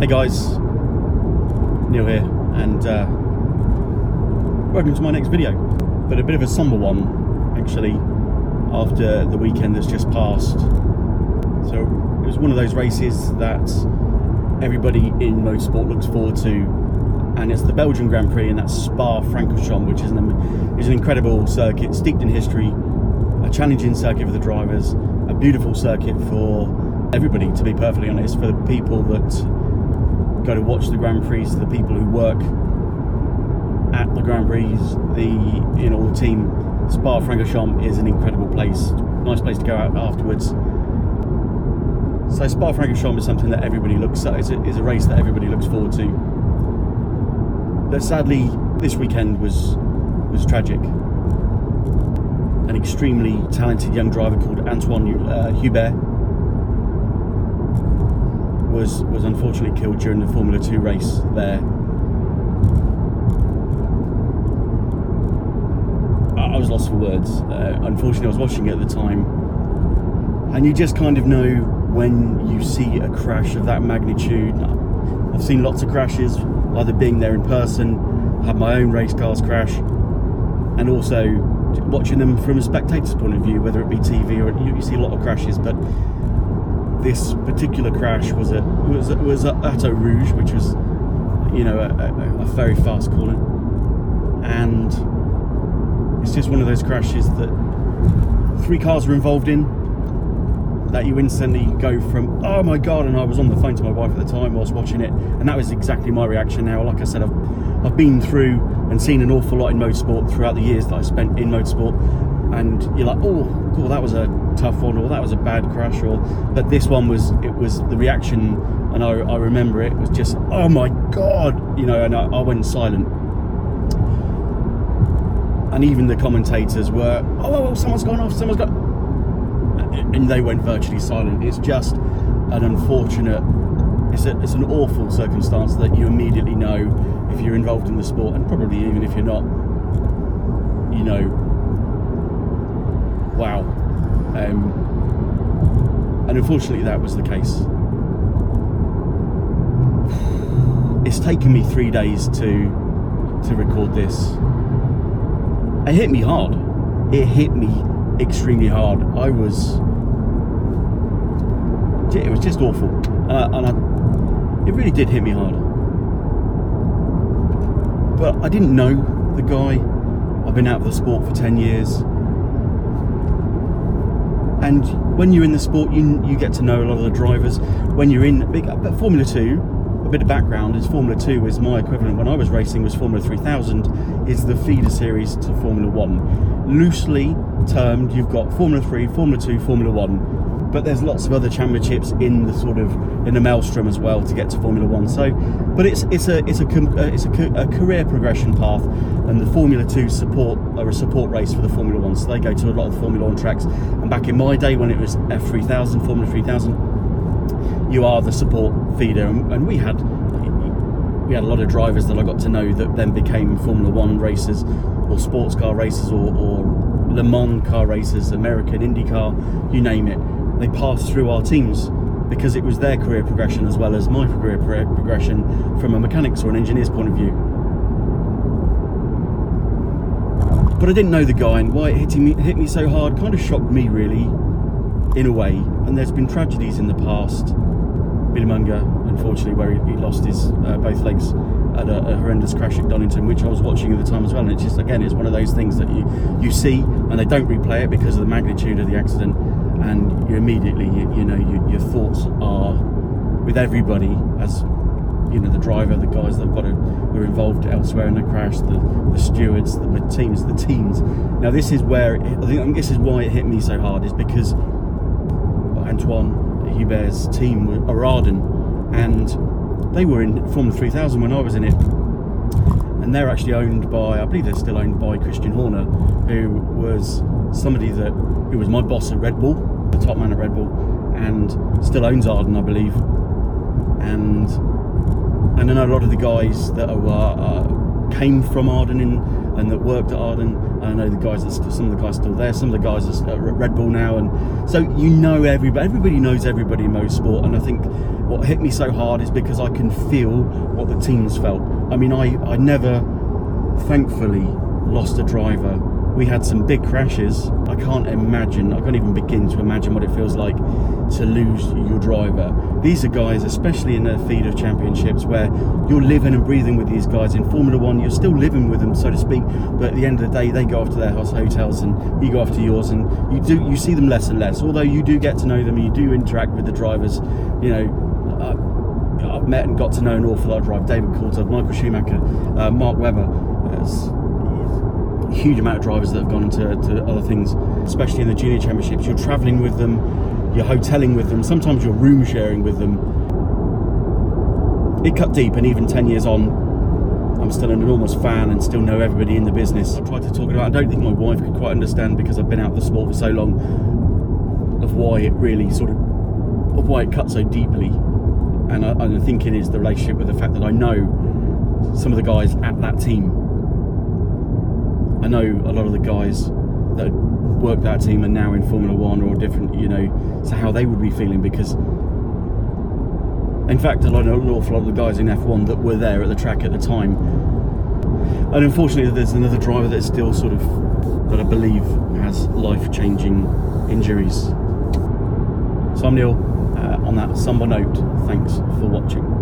Hey guys, Neil here, and uh, welcome to my next video. But a bit of a somber one, actually, after the weekend that's just passed. So it was one of those races that everybody in motorsport looks forward to, and it's the Belgian Grand Prix, and that's Spa-Francorchamps, which is an, is an incredible circuit, steeped in history, a challenging circuit for the drivers, a beautiful circuit for everybody, to be perfectly honest, for the people that go to watch the Grand Prix, the people who work at the Grand Prix, the you know the team. Spa-Francorchamps is an incredible place, nice place to go out afterwards. So Spa-Francorchamps is something that everybody looks at. It's a, it's a race that everybody looks forward to. But sadly, this weekend was was tragic. An extremely talented young driver called Antoine uh, Hubert was was unfortunately killed during the Formula 2 race there. I was lost for words. Uh, unfortunately, I was watching it at the time, and you just kind of know when you see a crash of that magnitude. I've seen lots of crashes, either being there in person, had my own race cars crash, and also watching them from a spectator's point of view, whether it be TV or you, you see a lot of crashes, but this particular crash was a was was at Eau Rouge, which was you know a, a, a, very fast corner, and it's just one of those crashes that three cars were involved in. That you instantly go from oh my god, and I was on the phone to my wife at the time whilst watching it, and that was exactly my reaction. Now, like I said, I've I've been through and seen an awful lot in motorsport throughout the years that I spent in motorsport, and you're like, oh, cool, that was a tough one, or that was a bad crash, or but this one was it was the reaction, and I, I remember it was just oh my god, you know, and I, I went silent. And even the commentators were, oh, oh, someone's gone off, someone's got, and they went virtually silent. It's just an unfortunate, it's, a, it's an awful circumstance that you immediately know if you're involved in the sport, and probably even if you're not, you know, wow. Um, and unfortunately, that was the case. It's taken me three days to to record this. It hit me hard. It hit me extremely hard. I was. It was just awful, uh, and I, it really did hit me hard. But I didn't know the guy. I've been out of the sport for ten years and when you're in the sport, you you get to know a lot of the drivers. When you're in big, but Formula Two, a bit of background is Formula Two is my equivalent when I was racing was Formula 3000 is the feeder series to Formula One. Loosely termed, you've got Formula Three, Formula Two, Formula One but there's lots of other championships in the sort of in the maelstrom as well to get to Formula One. So, but it's it's a it's a uh, it's a, a career progression path, and the Formula Two support are a support race for the Formula One. So they go to a lot of Formula One tracks. And back in my day when it was F3000, Formula 3000, you are the support feeder, and, and we had we had a lot of drivers that I got to know that then became Formula One racers or sports car racers or, or Le Mans car racers, American IndyCar, you name it they passed through our teams because it was their career progression as well as my career progression from a mechanic's or an engineer's point of view. But I didn't know the guy, and why it hit me, hit me so hard kind of shocked me, really, in a way. And there's been tragedies in the past. Billy Monger, unfortunately, where he, he lost his uh, both legs at a, a, horrendous crash at Donington, which I was watching at the time as well. And it's just again, it's one of those things that you you see, and they don't replay it because of the magnitude of the accident and you immediately you, you know you, your thoughts are with everybody as you know the driver, the guys that got to, were involved elsewhere in the crash, the, the stewards, the teams, the teams. Now this is where it, I think this is why it hit me so hard is because Antoine Hubert's team Arden, and they were in Formula 3000 when I was in it, and they're actually owned by I believe they're still owned by Christian Horner, who was somebody that who was my boss at Red Bull top man at Red Bull, and still owns Arden, I believe. And and I know a lot of the guys that are, uh, came from Arden in, and that worked at Arden, I know the guys, that some of the guys still there, some of the guys are at Red Bull now, and so you know everybody. Everybody knows everybody in motorsport, and I think what hit me so hard is because I can feel what the teams felt. I mean, I I never, thankfully, lost a driver we had some big crashes. I can't imagine, I can't even begin to imagine what it feels like to lose your driver. These are guys, especially in the feed of championships, where you're living and breathing with these guys. In Formula One, you're still living with them, so to speak, but at the end of the day, they go off to their hotels and you go off to yours, and you do you see them less and less. Although you do get to know them, you do interact with the drivers. You know, I've met and got to know an awful lot of drivers: David Coulthard, Michael Schumacher, uh, Mark Webber. Uh, huge amount of drivers that have gone into to other things, especially in the junior championships. You're travelling with them, you're hoteling with them, sometimes you're room sharing with them. It cut deep, and even 10 years on, I'm still an enormous fan and still know everybody in the business. I tried to talk about I don't think my wife could quite understand because I've been out of the sport for so long of why it really sort of of why it cut so deeply. And I, and I think it is the relationship with the fact that I know some of the guys at that team I know a lot of the guys that work that team are now in Formula One or different, you know, so how they would be feeling because, in fact, I know an awful lot of the guys in F1 that were there at the track at the time. And unfortunately, there's another driver that's still sort of, that I believe has life changing injuries. So I'm Neil. Uh, on that somber note, thanks for watching.